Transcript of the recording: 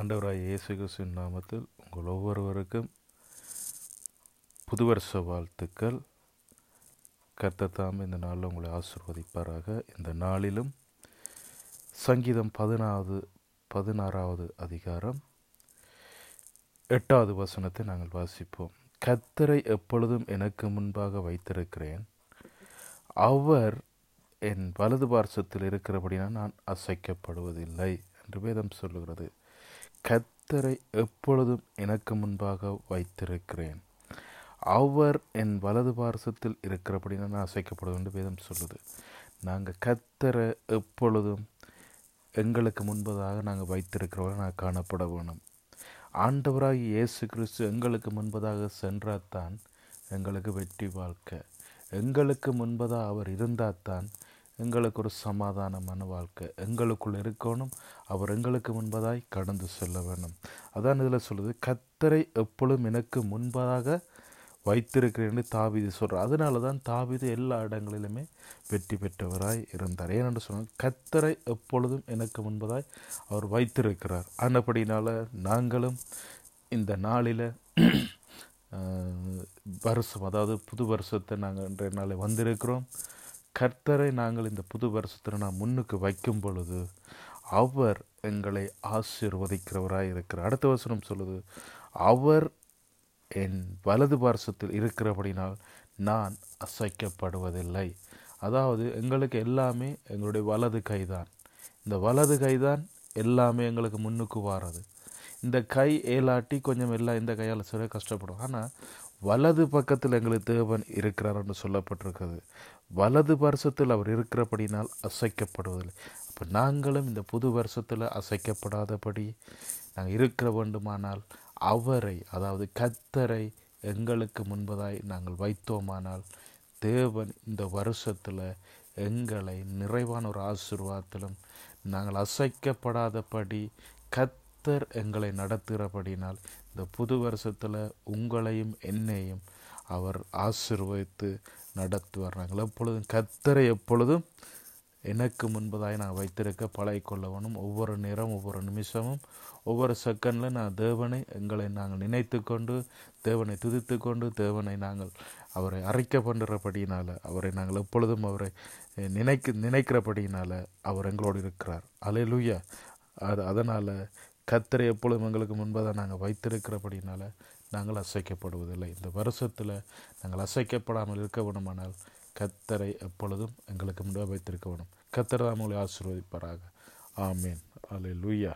ஆண்டவராய் இயேசு கிறிஸ்துவின் நாமத்தில் உங்கள் ஒவ்வொருவருக்கும் புது வருஷ வாழ்த்துக்கள் கர்த்தத்தாம் இந்த நாளில் உங்களை ஆசிர்வதிப்பாராக. இந்த நாளிலும் சங்கீதம் பதினாவது பதினாறாவது அதிகாரம் எட்டாவது வசனத்தை நாங்கள் வாசிப்போம். கர்த்தரை எப்பொழுதும் எனக்கு முன்பாக வைத்திருக்கிறேன். அவர் என் வலது பார்சத்தில் இருக்கிறபடினால் நான் அசைக்கப்படுவதில்லை என்று வேதம் சொல்லுகிறது. கத்தரை எப்பொழுதும் எனக்கு முன்பாக வைத்திருக்கிறேன். அவர் என் வலது பார்சத்தில் இருக்கிறபடினா நான் அசைக்கப்படுவது என்று வேதம் சொல்லுது. நாங்கள் கத்தரை எப்பொழுதும் எங்களுக்கு முன்பதாக நாங்கள் வைத்திருக்கிறவர்கள் நான் காணப்பட வேணும். ஆண்டவராகி இயேசு கிறிஸ்து எங்களுக்கு முன்பதாக சென்றால்தான் எங்களுக்கு வெற்றி வாழ்க்கை. எங்களுக்கு முன்பதாக அவர் இருந்தால்தான் எங்களுக்கு ஒரு சமாதானமான வாழ்க்கை. எங்களுக்குள் இருக்கணும். அவர் எங்களுக்கு முன்பதாய் கடந்து செல்ல வேணும் அதான் இதில் சொல்லுது கத்தரை எப்பொழுதும் எனக்கு முன்பதாக வைத்திருக்கிறேன்னு தாவிது சொல்கிறார் அதனால தான் தாவிது எல்லா இடங்களிலுமே வெற்றி பெற்றவராய் இருந்தார். ஏனென்று சொன்னால் கத்தரை எப்பொழுதும் எனக்கு முன்பதாய் அவர் வைத்திருக்கிறார். ஆனபடினால நாங்களும் இந்த நாளில் வருஷம் அதாவது புது வருஷத்தை நாங்கள் இன்றைய நாளை வந்திருக்கிறோம். கர்த்தரை நாங்கள் இந்த புது வருஷத்தில் நான் முன்னுக்கு வைக்கும் பொழுது அவர் எங்களை ஆசீர்வதிக்கிறவராக இருக்கிறார். அடுத்த வசனம் சொல்லுது அவர் என் வலது பாரசத்தில் இருக்கிறபடினால் நான் அசைக்கப்படுவதில்லை. அதாவது எங்களுக்கு எல்லாமே எங்களுடைய வலது கைதான். இந்த வலது கைதான் எல்லாமே எங்களுக்கு முன்னுக்கு வாரது. இந்த கை ஏலாட்டி கொஞ்சம் எல்லாம் இந்த கையால் சில கஷ்டப்படும். ஆனால் வலது பக்கத்தில் எங்களுக்கு தேவன் இருக்கிறார் என்று சொல்லப்பட்டிருக்கிறது. வலது வருஷத்தில் அவர் இருக்கிறபடினால் அசைக்கப்படுவதில்லை. அப்போ நாங்களும் இந்த புது வருஷத்தில் அசைக்கப்படாதபடி நாங்கள் இருக்கிற வேண்டுமானால் அவரை அதாவது கத்தரை எங்களுக்கு முன்பதாய் நாங்கள் வைத்தோமானால் தேவன் இந்த வருஷத்தில் எங்களை நிறைவான ஒரு ஆசிர்வாதத்திலும் நாங்கள் அசைக்கப்படாதபடி கத் கத்தர் எங்களை நடத்துகிறபடினால் இந்த புது வருஷத்தில் உங்களையும் என்னையும் அவர் ஆசிர்வதித்து நடத்துவார் நாங்கள் எப்பொழுதும் கத்தரை எப்பொழுதும் எனக்கு முன்பதாய் நான் வைத்திருக்க பழகிக்கொள்ளவனும் ஒவ்வொரு நேரம் ஒவ்வொரு நிமிஷமும் ஒவ்வொரு செகண்டில் நான் தேவனை எங்களை நாங்கள் நினைத்து கொண்டு தேவனை துதித்து கொண்டு தேவனை நாங்கள் அவரை அரைக்க பண்ணுறபடியினால் அவரை நாங்கள் எப்பொழுதும் அவரை நினைக்க நினைக்கிறபடியினால் அவர் எங்களோடு இருக்கிறார். அலையிலுயா அது அதனால் கத்தரை எப்பொழுதும் எங்களுக்கு முன்பதாக நாங்கள் வைத்திருக்கிறபடினால நாங்கள் அசைக்கப்படுவதில்லை. இந்த வருஷத்தில் நாங்கள் அசைக்கப்படாமல் இருக்க வேணுமானால் கத்தரை எப்பொழுதும் எங்களுக்கு முன்பாக வைத்திருக்க வேணும் கத்தரை உங்களை ஆசீர்வதிப்பாராக. ஆமீன். அலை லூயா